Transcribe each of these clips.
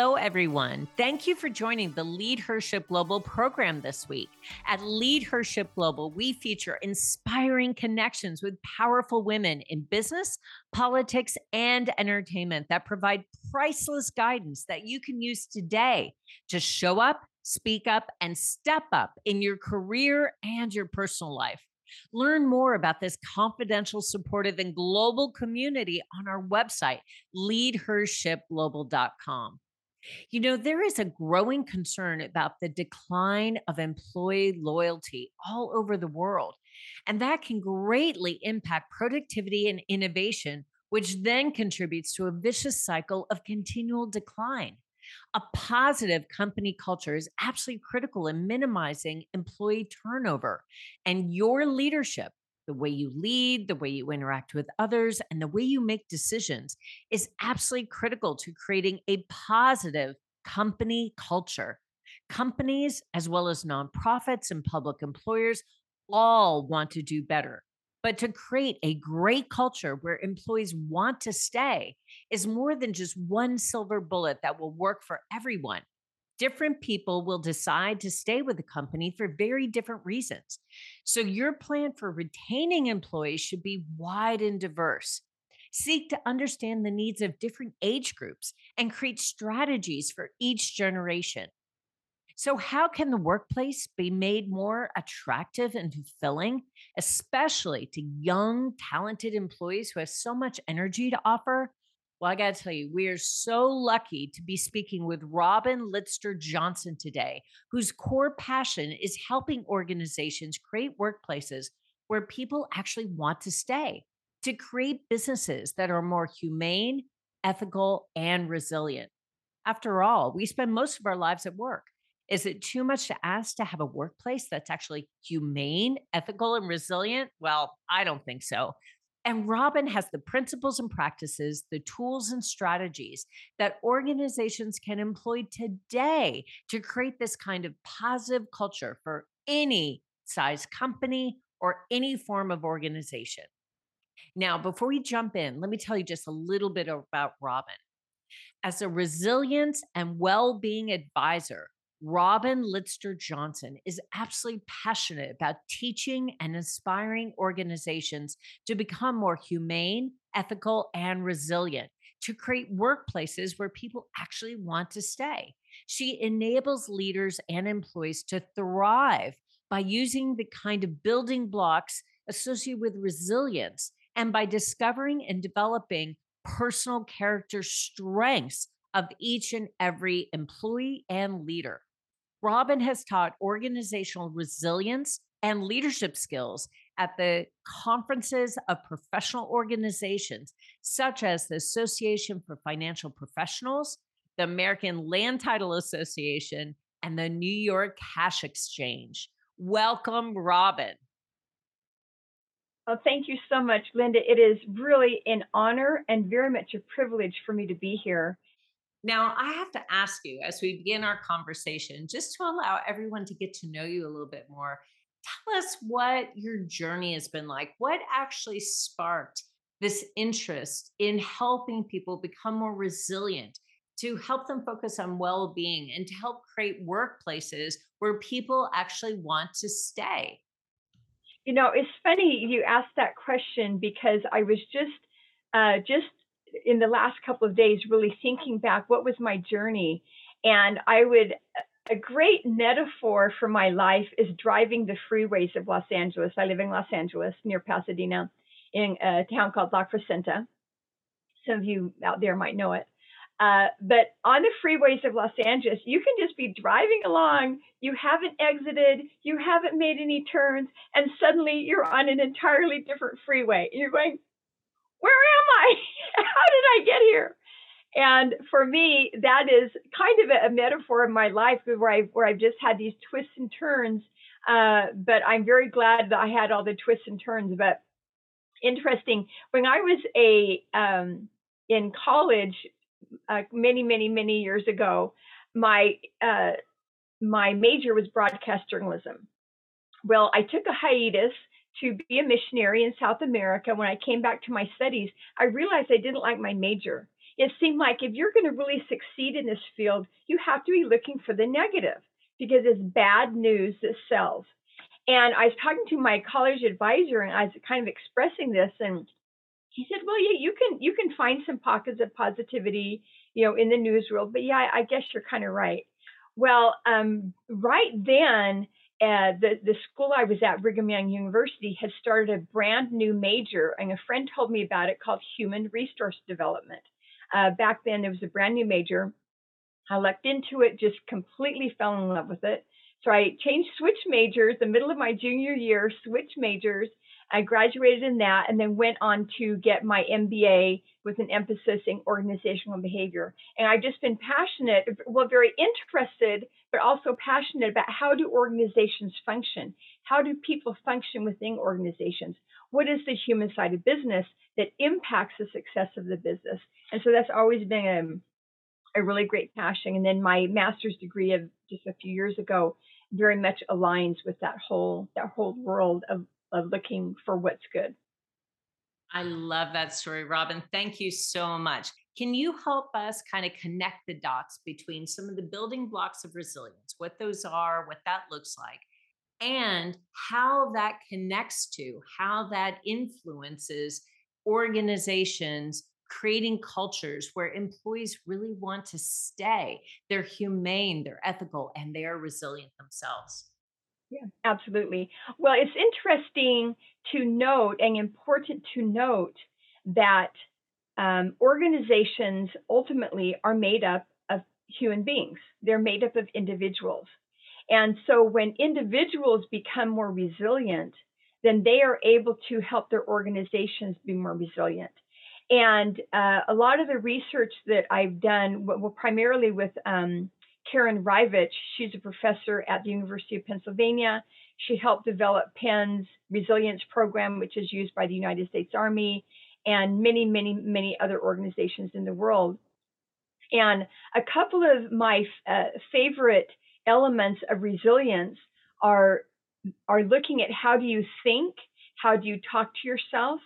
Hello, everyone. Thank you for joining the Lead Hership Global program this week. At Leadership Global, we feature inspiring connections with powerful women in business, politics, and entertainment that provide priceless guidance that you can use today to show up, speak up, and step up in your career and your personal life. Learn more about this confidential, supportive, and global community on our website, leadershipglobal.com. You know, there is a growing concern about the decline of employee loyalty all over the world, and that can greatly impact productivity and innovation, which then contributes to a vicious cycle of continual decline. A positive company culture is absolutely critical in minimizing employee turnover, and your leadership the way you lead, the way you interact with others, and the way you make decisions is absolutely critical to creating a positive company culture. Companies, as well as nonprofits and public employers, all want to do better. But to create a great culture where employees want to stay is more than just one silver bullet that will work for everyone different people will decide to stay with the company for very different reasons. So, your plan for retaining employees should be wide and diverse. Seek to understand the needs of different age groups and create strategies for each generation. So, how can the workplace be made more attractive and fulfilling, especially to young, talented employees who have so much energy to offer? Well, I got to tell you, we are so lucky to be speaking with Robin Litster Johnson today, whose core passion is helping organizations create workplaces where people actually want to stay, to create businesses that are more humane, ethical, and resilient. After all, we spend most of our lives at work. Is it too much to ask to have a workplace that's actually humane, ethical, and resilient? Well, I don't think so. And Robin has the principles and practices, the tools and strategies that organizations can employ today to create this kind of positive culture for any size company or any form of organization. Now, before we jump in, let me tell you just a little bit about Robin. As a resilience and well being advisor, Robin Litster Johnson is absolutely passionate about teaching and inspiring organizations to become more humane, ethical, and resilient, to create workplaces where people actually want to stay. She enables leaders and employees to thrive by using the kind of building blocks associated with resilience and by discovering and developing personal character strengths of each and every employee and leader. Robin has taught organizational resilience and leadership skills at the conferences of professional organizations, such as the Association for Financial Professionals, the American Land Title Association, and the New York Cash Exchange. Welcome, Robin. Oh, thank you so much, Linda. It is really an honor and very much a privilege for me to be here now, I have to ask you as we begin our conversation, just to allow everyone to get to know you a little bit more, tell us what your journey has been like. What actually sparked this interest in helping people become more resilient, to help them focus on well being, and to help create workplaces where people actually want to stay? You know, it's funny you asked that question because I was just uh, just in the last couple of days really thinking back what was my journey. And i would a great metaphor for my life is driving the freeways of los angeles. I live in los angeles near pasadena in a town called la crescenta. Some of you out there might know it. Uh, but on the freeways of Los Angeles, you can just be driving along. You haven't exited, you haven't made any turns, and suddenly you're on an entirely different freeway. You're going, where am I? How did I get here? And for me, that is kind of a, metaphor of my life where I've, where I've just had these twists and turns. Uh, but I'm very glad that I had all the twists and turns. But interesting, when I was a um, in college uh, many, many, many years ago, my uh, my major was broadcast journalism. Well, I took a hiatus to be a missionary in South America. When I came back to my studies, I realized I didn't like my major. It seemed like if you're going to really succeed in this field, you have to be looking for the negative because it's bad news that sells. And I was talking to my college advisor and I was kind of expressing this and he said, "Well, yeah, you can you can find some pockets of positivity, you know, in the news world, but yeah, I guess you're kind of right." Well, um, right then, uh, the the school I was at, Brigham Young University, had started a brand new major, and a friend told me about it called Human Resource Development. Uh, back then, there was a brand new major. I looked into it, just completely fell in love with it. So I changed switch majors the middle of my junior year, switch majors, I graduated in that and then went on to get my MBA with an emphasis in organizational behavior. And I've just been passionate, well, very interested, but also passionate about how do organizations function? How do people function within organizations? What is the human side of business that impacts the success of the business? And so that's always been a, a really great passion. And then my master's degree of just a few years ago very much aligns with that whole that whole world of of looking for what's good. I love that story, Robin. Thank you so much. Can you help us kind of connect the dots between some of the building blocks of resilience, what those are, what that looks like, and how that connects to, how that influences organizations creating cultures where employees really want to stay? They're humane, they're ethical, and they are resilient themselves. Yeah, absolutely. Well, it's interesting to note and important to note that um, organizations ultimately are made up of human beings. They're made up of individuals. And so when individuals become more resilient, then they are able to help their organizations be more resilient. And uh, a lot of the research that I've done, well, primarily with um, Karen Reivich. She's a professor at the University of Pennsylvania. She helped develop Penn's resilience program, which is used by the United States Army and many, many, many other organizations in the world. And a couple of my uh, favorite elements of resilience are are looking at how do you think, how do you talk to yourself,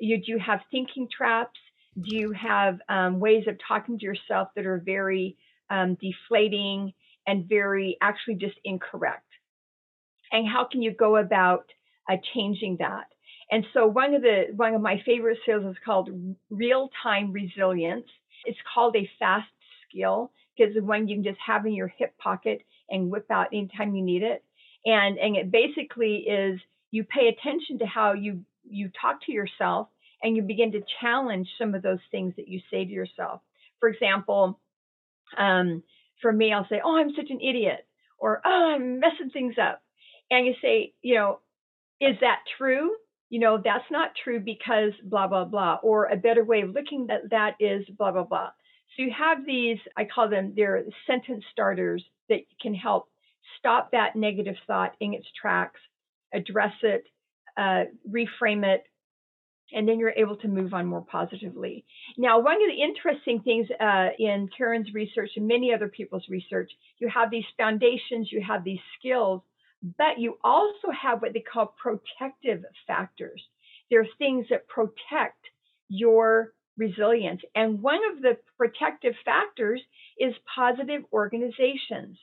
you, do you have thinking traps, do you have um, ways of talking to yourself that are very um, deflating, and very actually just incorrect. And how can you go about uh, changing that? And so one of the one of my favorite skills is called real time resilience. It's called a fast skill because one you can just have in your hip pocket and whip out anytime you need it. And and it basically is you pay attention to how you you talk to yourself and you begin to challenge some of those things that you say to yourself. For example, um, for me, I'll say, "Oh, I'm such an idiot," or "Oh, I'm messing things up," and you say, you know, is that true? You know, that's not true because blah blah blah. Or a better way of looking at that is blah blah blah. So you have these, I call them, they're sentence starters that can help stop that negative thought in its tracks, address it, uh, reframe it, and then you're able to move on more positively. Now, one of the interesting things uh, in Karen's research and many other people's research, you have these foundations, you have these skills, but you also have what they call protective factors. There are things that protect your resilience. And one of the protective factors is positive organizations.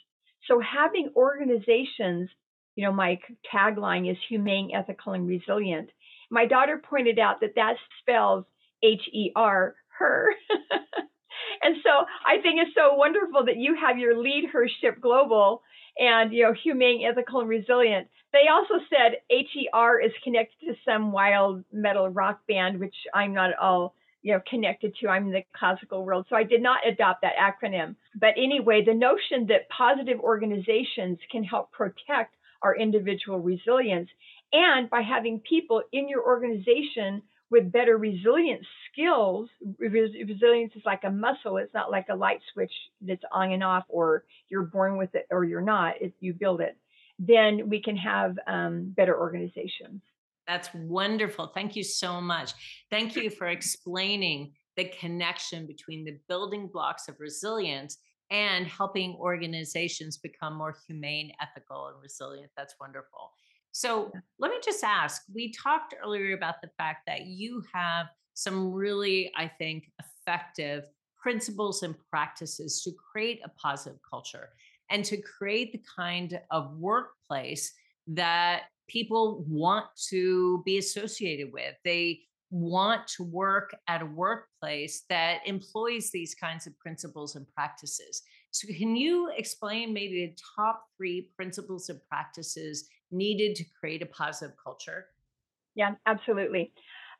So having organizations, you know, my tagline is humane, ethical, and resilient my daughter pointed out that that spells H E R, her. and so I think it's so wonderful that you have your lead her ship global and you know humane, ethical, and resilient. They also said HER is connected to some wild metal rock band, which I'm not at all you know connected to. I'm in the classical world, so I did not adopt that acronym. But anyway, the notion that positive organizations can help protect our individual resilience and by having people in your organization with better resilience skills, resilience is like a muscle. It's not like a light switch that's on and off, or you're born with it or you're not. If you build it, then we can have um, better organizations. That's wonderful. Thank you so much. Thank you for explaining the connection between the building blocks of resilience and helping organizations become more humane, ethical, and resilient. That's wonderful. So let me just ask we talked earlier about the fact that you have some really, I think, effective principles and practices to create a positive culture and to create the kind of workplace that people want to be associated with. They want to work at a workplace that employs these kinds of principles and practices. So, can you explain maybe the top three principles and practices needed to create a positive culture? Yeah, absolutely.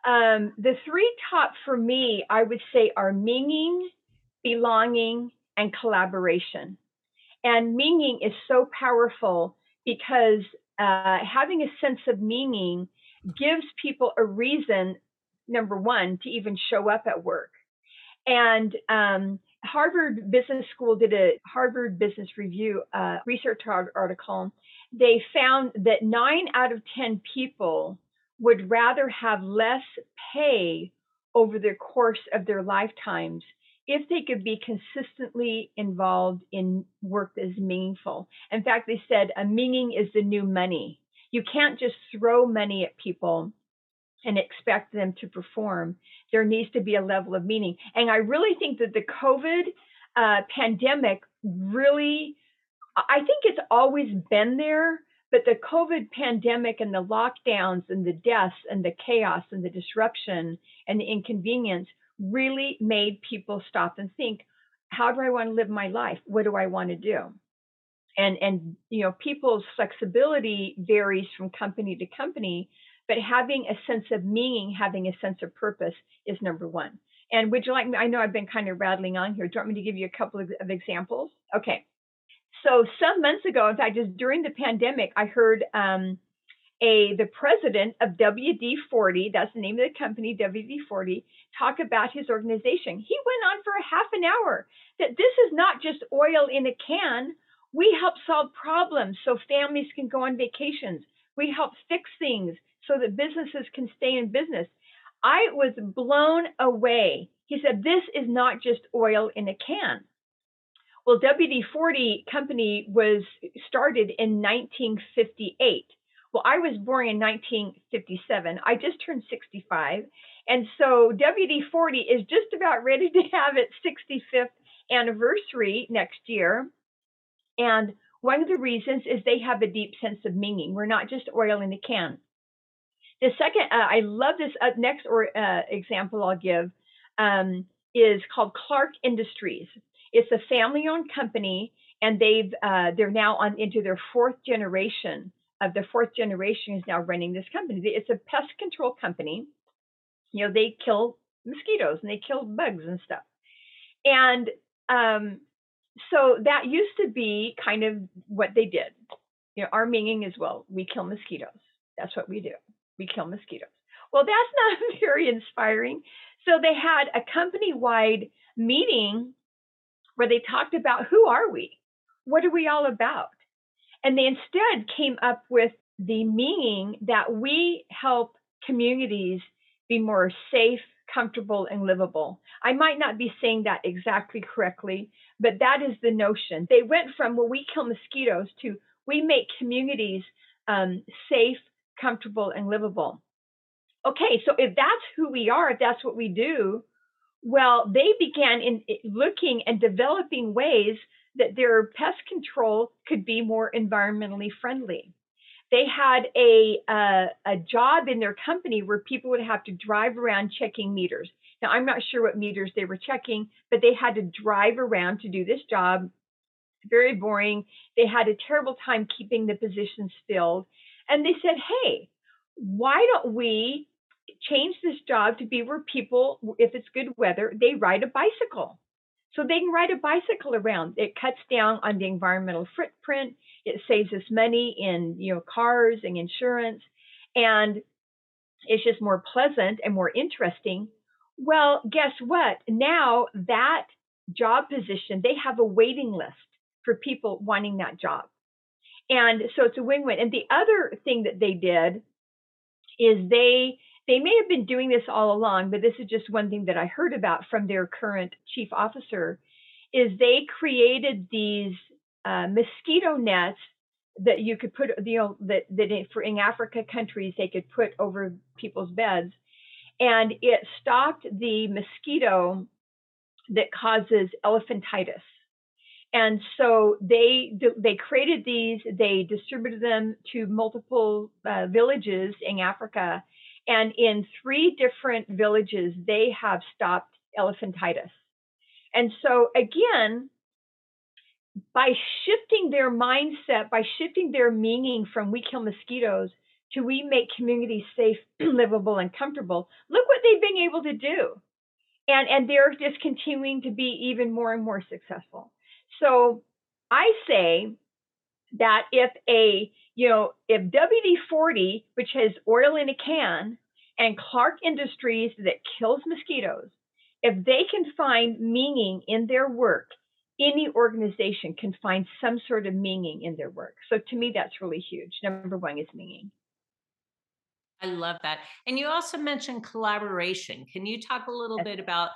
Um, the three top for me, I would say, are meaning, belonging, and collaboration. And meaning is so powerful because uh, having a sense of meaning gives people a reason, number one, to even show up at work. And um, Harvard Business School did a Harvard Business Review uh, research article. They found that nine out of 10 people would rather have less pay over the course of their lifetimes if they could be consistently involved in work that is meaningful. In fact, they said a meaning is the new money. You can't just throw money at people and expect them to perform. There needs to be a level of meaning. And I really think that the COVID uh, pandemic really, I think it's always been there, but the COVID pandemic and the lockdowns and the deaths and the chaos and the disruption and the inconvenience really made people stop and think, how do I want to live my life? What do I want to do? And and you know, people's flexibility varies from company to company, but having a sense of meaning, having a sense of purpose is number one. And would you like me? I know I've been kind of rattling on here. Do you want me to give you a couple of, of examples? Okay. So some months ago, in fact, just during the pandemic, I heard um, a the president of WD-40, that's the name of the company, WD-40, talk about his organization. He went on for a half an hour that this is not just oil in a can. We help solve problems so families can go on vacations. We help fix things so that businesses can stay in business. I was blown away. He said, This is not just oil in a can. Well, WD 40 company was started in 1958. Well, I was born in 1957. I just turned 65. And so WD 40 is just about ready to have its 65th anniversary next year. And one of the reasons is they have a deep sense of meaning. We're not just oil in a can. The second, uh, I love this uh, next or, uh, example I'll give um, is called Clarke Industries. It's a family-owned company, and they've uh, they're now on into their fourth generation of the fourth generation is now running this company. It's a pest control company. You know, they kill mosquitoes and they kill bugs and stuff. And um, so that used to be kind of what they did. You know, our meaning is well, we kill mosquitoes. That's what we do. We kill mosquitoes. Well, that's not very inspiring. So they had a company wide meeting where they talked about who are we? What are we all about? And they instead came up with the meaning that we help communities be more safe, comfortable, and livable. I might not be saying that exactly correctly, but that is the notion. They went from, well, we kill mosquitoes to we make communities um, safe, comfortable, and livable. Okay, so if that's who we are, if that's what we do, well, they began in looking and developing ways that their pest control could be more environmentally friendly. They had a, uh, a job in their company where people would have to drive around checking meters. Now, I'm not sure what meters they were checking, but they had to drive around to do this job. Very boring. They had a terrible time keeping the positions filled. And they said, hey, why don't we change this job to be where people, if it's good weather, they ride a bicycle? So they can ride a bicycle around. It cuts down on the environmental footprint. It saves us money in you know cars and insurance. And it's just more pleasant and more interesting. Well, guess what? Now that job position, they have a waiting list for people wanting that job. And so it's a win-win. And the other thing that they did is they they may have been doing this all along, but this is just one thing that I heard about from their current chief officer is they created these uh, mosquito nets that you could put, you know, that that for in Africa countries they could put over people's beds, and it stopped the mosquito that causes elephantitis. And so they they created these, they distributed them to multiple uh, villages in Africa, and in three different villages they have stopped elephantitis. And so again, by shifting their mindset, by shifting their meaning from we kill mosquitoes to we make communities safe, livable, and comfortable, look what they've been able to do. And, and they're just continuing to be even more and more successful. So I say that if a, you know, if WD 40, which has oil in a can, and Clarke Industries that kills mosquitoes, if they can find meaning in their work, any organization can find some sort of meaning in their work. So to me, that's really huge. Number one is meaning. I love that. And you also mentioned collaboration. Can you talk a little yes. bit about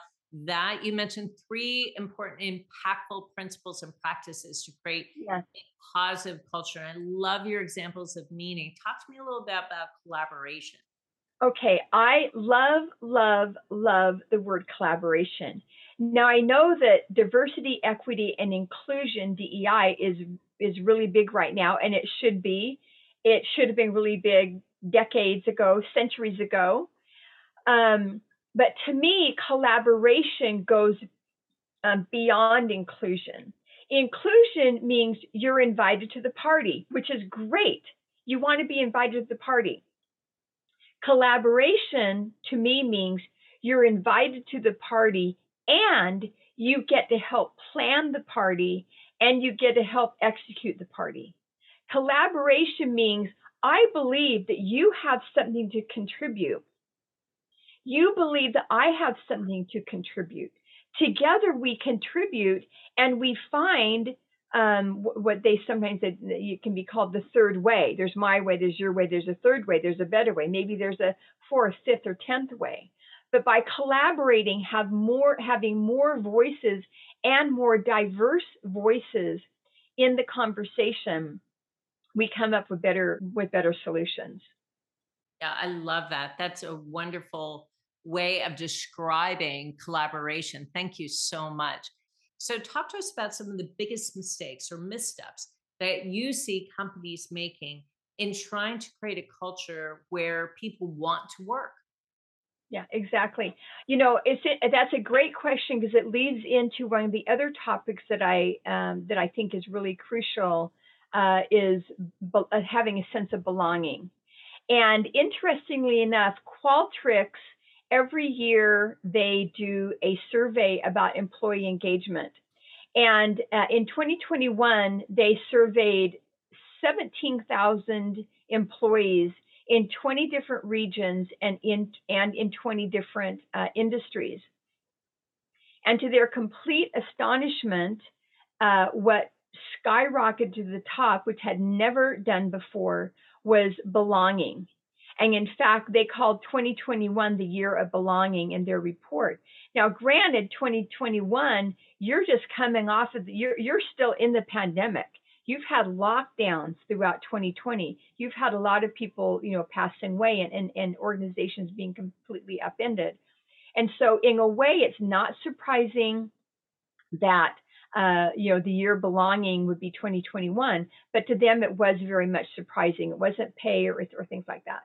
that? You mentioned three important, impactful principles and practices to create yes. a positive culture. I love your examples of meaning. Talk to me a little bit about collaboration. Okay, I love, love, love the word collaboration. Now I know that diversity, equity, and inclusion (DEI) is is really big right now, and it should be. It should have been really big decades ago, centuries ago. Um, but to me, collaboration goes um, beyond inclusion. Inclusion means you're invited to the party, which is great. You want to be invited to the party. Collaboration to me means you're invited to the party and you get to help plan the party and you get to help execute the party. Collaboration means I believe that you have something to contribute. You believe that I have something to contribute. Together we contribute and we find um, what they sometimes say it can be called the third way. There's my way, there's your way, there's a third way, there's a better way. Maybe there's a fourth, fifth, or tenth way. But by collaborating, have more having more voices and more diverse voices in the conversation, we come up with better with better solutions. Yeah, I love that. That's a wonderful way of describing collaboration. Thank you so much. So, talk to us about some of the biggest mistakes or missteps that you see companies making in trying to create a culture where people want to work. Yeah, exactly. You know, it's it, that's a great question because it leads into one of the other topics that I um, that I think is really crucial uh, is be- uh, having a sense of belonging. And interestingly enough, Qualtrics every year they do a survey about employee engagement. And uh, in 2021, they surveyed 17,000 employees in 20 different regions and in and in 20 different uh, industries. And to their complete astonishment, uh, what skyrocketed to the top, which had never done before, was belonging. And in fact, they called 2021 the year of belonging in their report. Now, granted, 2021, you're just coming off of the, you're, you're still in the pandemic. You've had lockdowns throughout 2020. You've had a lot of people, you know, passing away and, and, and organizations being completely upended. And so, in a way, it's not surprising that uh, you know, the year belonging would be 2021, but to them it was very much surprising. It wasn't pay or, or things like that.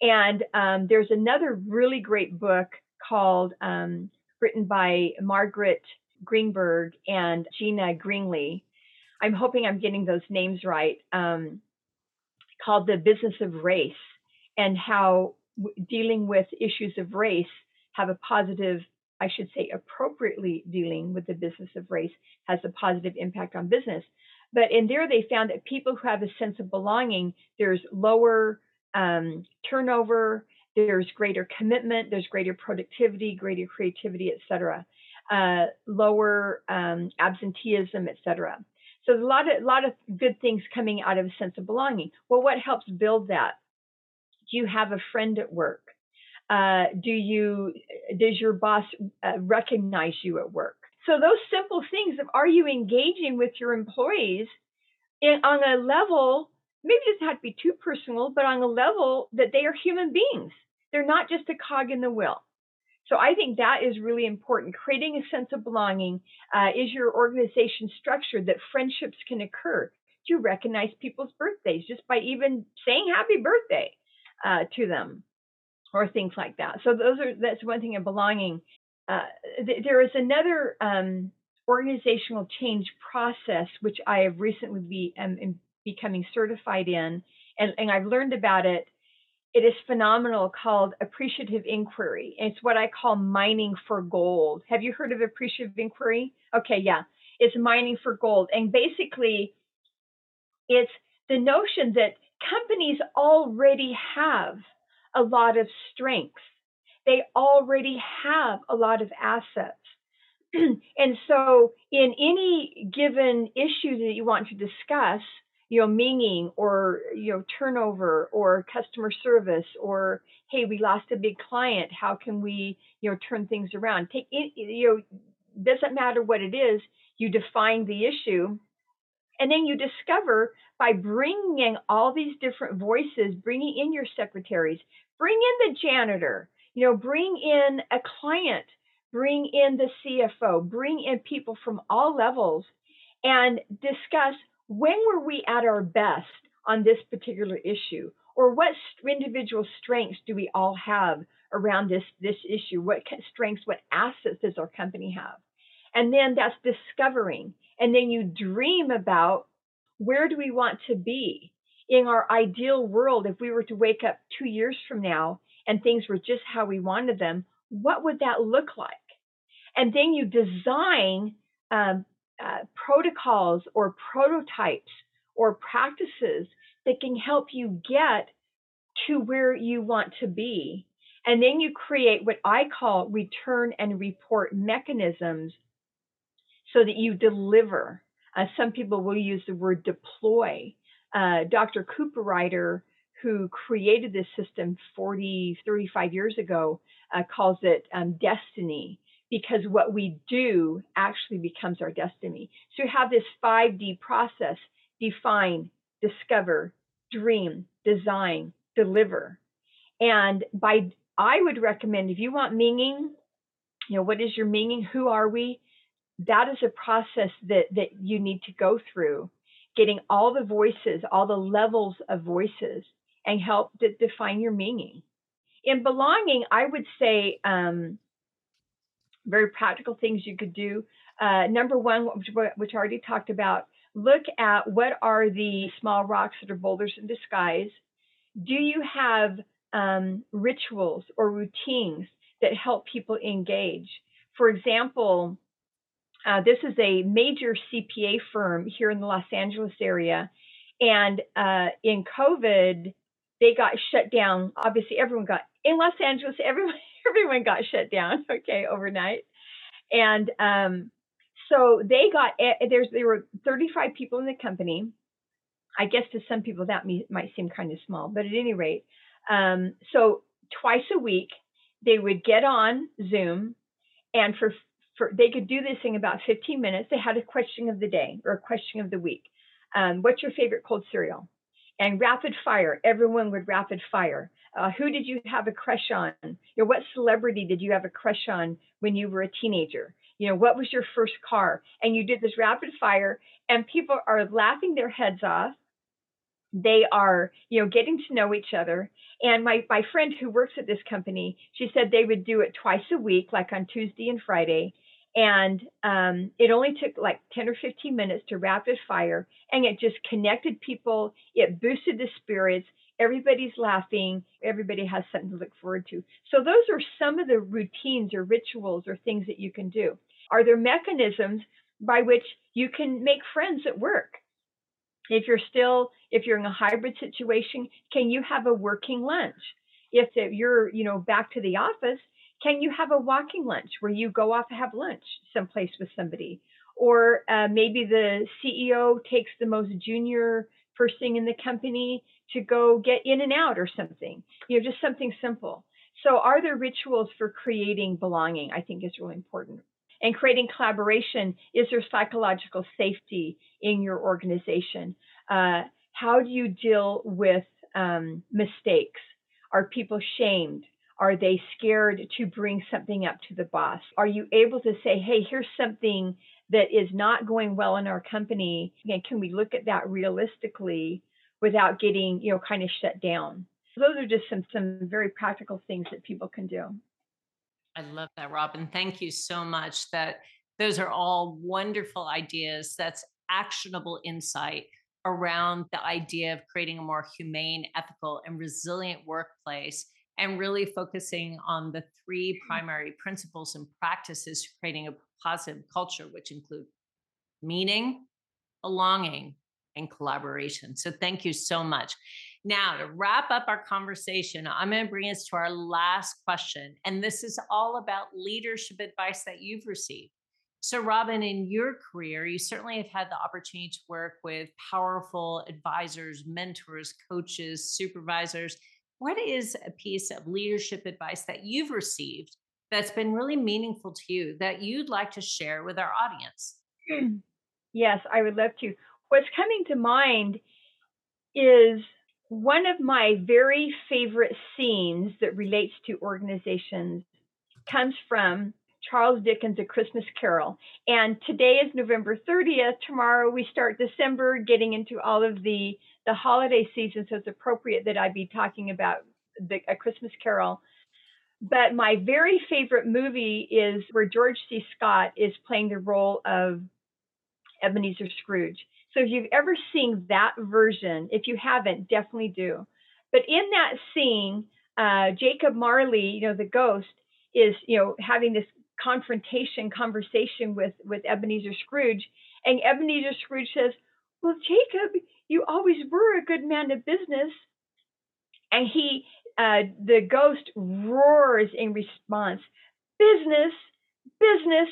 And um, there's another really great book called, um, written by Margaret Greenberg and Gina Greenlee. I'm hoping I'm getting those names right. Um, called The Business of Race and how w- dealing with issues of race have a positive, I should say, appropriately dealing with the business of race has a positive impact on business. But in there, they found that people who have a sense of belonging, there's lower um, turnover, there's greater commitment, there's greater productivity, greater creativity, etc. Uh, lower um, absenteeism, etc. So there's a lot of lot of good things coming out of a sense of belonging. Well, what helps build that? Do you have a friend at work? Uh, do you does your boss uh, recognize you at work? So those simple things of are you engaging with your employees in, on a level maybe it doesn't have to be too personal, but on a level that they are human beings. They're not just a cog in the wheel. So I think that is really important. Creating a sense of belonging uh, is your organization structured that friendships can occur. Do you recognize people's birthdays just by even saying happy birthday uh, to them or things like that? So those are that's one thing of belonging. Uh, th- there is another um, organizational change process which I have recently be, um, becoming certified in, and, and I've learned about it. It is phenomenal called appreciative inquiry. It's what I call mining for gold. Have you heard of appreciative inquiry? Okay, yeah. It's mining for gold. And basically, it's the notion that companies already have a lot of strengths. They already have a lot of assets. and so, in any given issue that you want to discuss, you know, minging or, you know, turnover or customer service or, hey, we lost a big client. How can we, you know, turn things around? Take it, you know, doesn't matter what it is, you define the issue. And then you discover by bringing in all these different voices, bringing in your secretaries, bring in the janitor, you know, bring in a client, bring in the CFO, bring in people from all levels and discuss when were we at our best on this particular issue? Or what individual strengths do we all have around this, this issue? What strengths, what assets does our company have? And then that's discovering. And then you dream about where do we want to be in our ideal world if we were to wake up two years from now and things were just how we wanted them what would that look like and then you design um, uh, protocols or prototypes or practices that can help you get to where you want to be. And then you create what I call return and report mechanisms so that you deliver. Uh, some people will use the word deploy. Uh, Dr. Cooperrider, who created this system 40, 35 years ago, uh, calls it um, destiny because what we do actually becomes our destiny. So you have this 5D process define, discover, dream, design, deliver. And by I would recommend if you want meaning, you know, what is your meaning? Who are we? That is a process that that you need to go through, getting all the voices, all the levels of voices, and help to define your meaning. In belonging, I would say um, very practical things you could do. Uh, number one, which, which I already talked about, look at what are the small rocks that are boulders in disguise. Do you have um, rituals or routines that help people engage? For example, uh, this is a major CPA firm here in the Los Angeles area. And uh, in COVID, they got shut down. Obviously, everyone got in Los Angeles, everyone everyone got shut down, okay, overnight. And um, so they got there's there were 35 people in the company. I guess to some people that might seem kind of small, but at any rate, um, so twice a week they would get on Zoom, and for for they could do this in about 15 minutes. They had a question of the day or a question of the week. Um, what's your favorite cold cereal? And rapid fire, everyone would rapid fire. Uh, who did you have a crush on? You know, what celebrity did you have a crush on when you were a teenager? You know, what was your first car? And you did this rapid fire, and people are laughing their heads off. They are, you know, getting to know each other. And my my friend who works at this company, she said they would do it twice a week, like on Tuesday and Friday. And um, it only took like 10 or 15 minutes to rapid fire, and it just connected people. It boosted the spirits everybody's laughing, everybody has something to look forward to. So, those are some of the routines or rituals or things that you can do. Are there mechanisms by which you can make friends at work? If you're still, if you're in a hybrid situation, can you have a working lunch? if you're, you know, back to the office, can you have a walking lunch where you go off and have lunch someplace with somebody? Or uh, maybe the CEO takes the most junior person in the company to go get in and out or something, you know, just something simple. So, are there rituals for creating belonging? I think is really important. And creating collaboration. Is there psychological safety in your organization? Uh, how do you deal with um, mistakes? Are people shamed? Are they scared to bring something up to the boss? Are you able to say, hey, here's something that is not going well in our company? And can we look at that realistically without getting, you know, kind of shut down? So those are just some some very practical things that people can do. I love that, Robin. Thank you so much. That those are all wonderful ideas. That's actionable insight around the idea of creating a more humane, ethical, and resilient workplace and really focusing on the three mm. primary principles and practices for creating a positive culture, which include meaning, belonging, and collaboration. So, thank you so much. Now, to wrap up our conversation, I'm going to bring us to our last question. And this is all about leadership advice that you've received. So, Robin, in your career, you certainly have had the opportunity to work with powerful advisors, mentors, coaches, supervisors what is a piece of leadership advice that you've received that's been really meaningful to you that you'd like to share with our audience? Mm. Yes, I would love to. What's coming to mind is one of my very favorite scenes that relates to organizations comes from Charles Dickens' A Christmas Carol. And today is November 30th. Tomorrow we start December, getting into all of the the holiday season, so it's appropriate that I be talking about the, A Christmas Carol. But my very favorite movie is where George C. Scott is playing the role of Ebenezer Scrooge. So if you've ever seen that version, if you haven't, definitely do. But in that scene, uh, Jacob Marley, you know, the ghost, is you know having this confrontation conversation with with Ebenezer Scrooge, and Ebenezer Scrooge says, "Well, Jacob, you always were a good man of business. And he, uh, the ghost roars in response Business, business,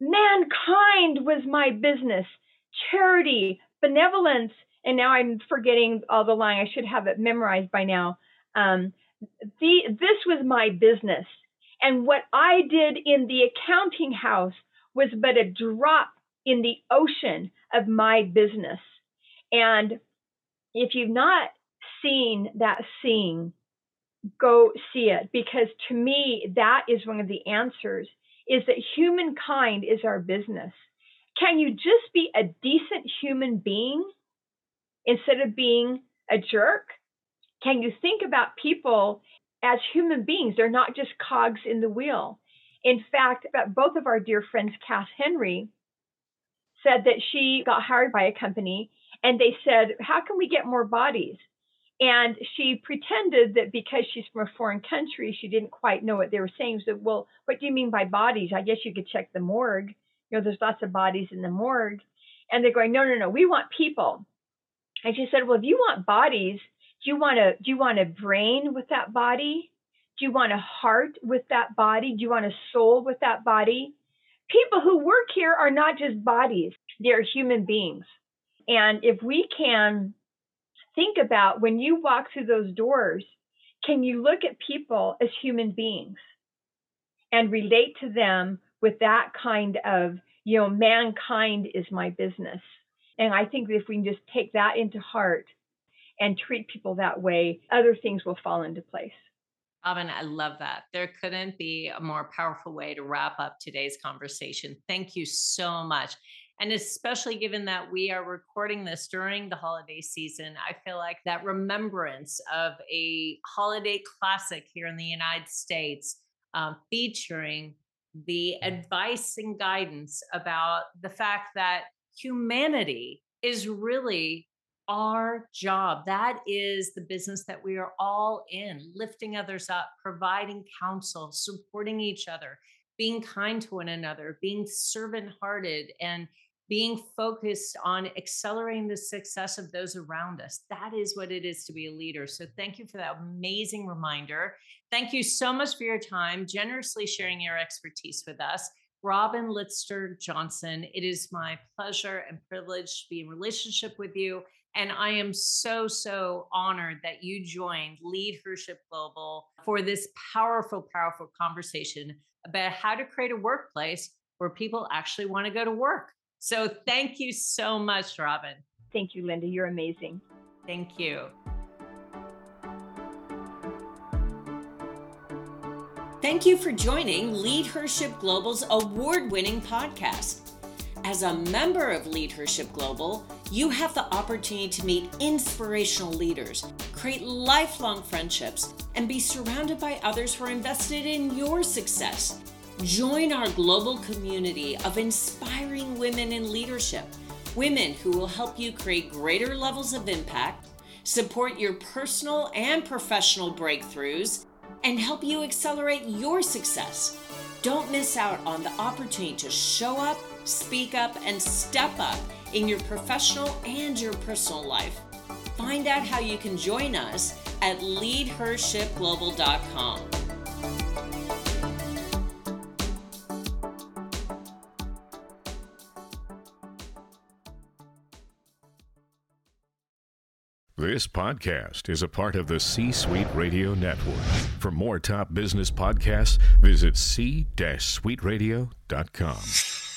mankind was my business, charity, benevolence. And now I'm forgetting all the line. I should have it memorized by now. Um, the, this was my business. And what I did in the accounting house was but a drop in the ocean of my business. And if you've not seen that scene, go see it because to me, that is one of the answers is that humankind is our business. Can you just be a decent human being instead of being a jerk? Can you think about people as human beings? They're not just cogs in the wheel. In fact, both of our dear friends, Cass Henry, said that she got hired by a company and they said, How can we get more bodies? And she pretended that because she's from a foreign country, she didn't quite know what they were saying. So, well, what do you mean by bodies? I guess you could check the morgue. You know, there's lots of bodies in the morgue. And they're going, no, no, no, we want people. And she said, well, if you want bodies, do you want a do you want a brain with that body? Do you want a heart with that body? Do you want a soul with that body? People who work here are not just bodies; they're human beings. And if we can think about when you walk through those doors, can you look at people as human beings and relate to them with that kind of, you know, mankind is my business? And I think if we can just take that into heart and treat people that way, other things will fall into place. Robin, I love that. There couldn't be a more powerful way to wrap up today's conversation. Thank you so much. And especially given that we are recording this during the holiday season, I feel like that remembrance of a holiday classic here in the United States um, featuring the advice and guidance about the fact that humanity is really our job. That is the business that we are all in, lifting others up, providing counsel, supporting each other, being kind to one another, being servant hearted, and being focused on accelerating the success of those around us. That is what it is to be a leader. So, thank you for that amazing reminder. Thank you so much for your time, generously sharing your expertise with us. Robin Litster Johnson, it is my pleasure and privilege to be in relationship with you. And I am so, so honored that you joined Leadhership Global for this powerful, powerful conversation about how to create a workplace where people actually want to go to work. So thank you so much, Robin. Thank you, Linda. You're amazing. Thank you. Thank you for joining Leadhership Global's award winning podcast. As a member of Leadership Global, you have the opportunity to meet inspirational leaders, create lifelong friendships, and be surrounded by others who are invested in your success. Join our global community of inspiring women in leadership, women who will help you create greater levels of impact, support your personal and professional breakthroughs, and help you accelerate your success. Don't miss out on the opportunity to show up, speak up, and step up in your professional and your personal life. Find out how you can join us at leadhershipglobal.com. This podcast is a part of the C Suite Radio Network. For more top business podcasts, visit c-suiteradio.com.